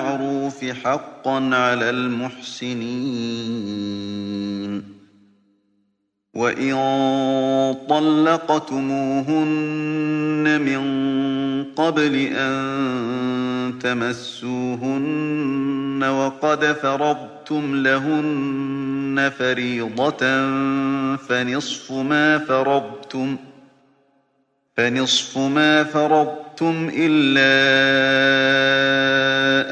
بالمعروف حقا على المحسنين. وإن طلقتموهن من قبل أن تمسوهن وقد فرضتم لهن فريضة فنصف ما فرضتم فنصف ما فرضتم إلا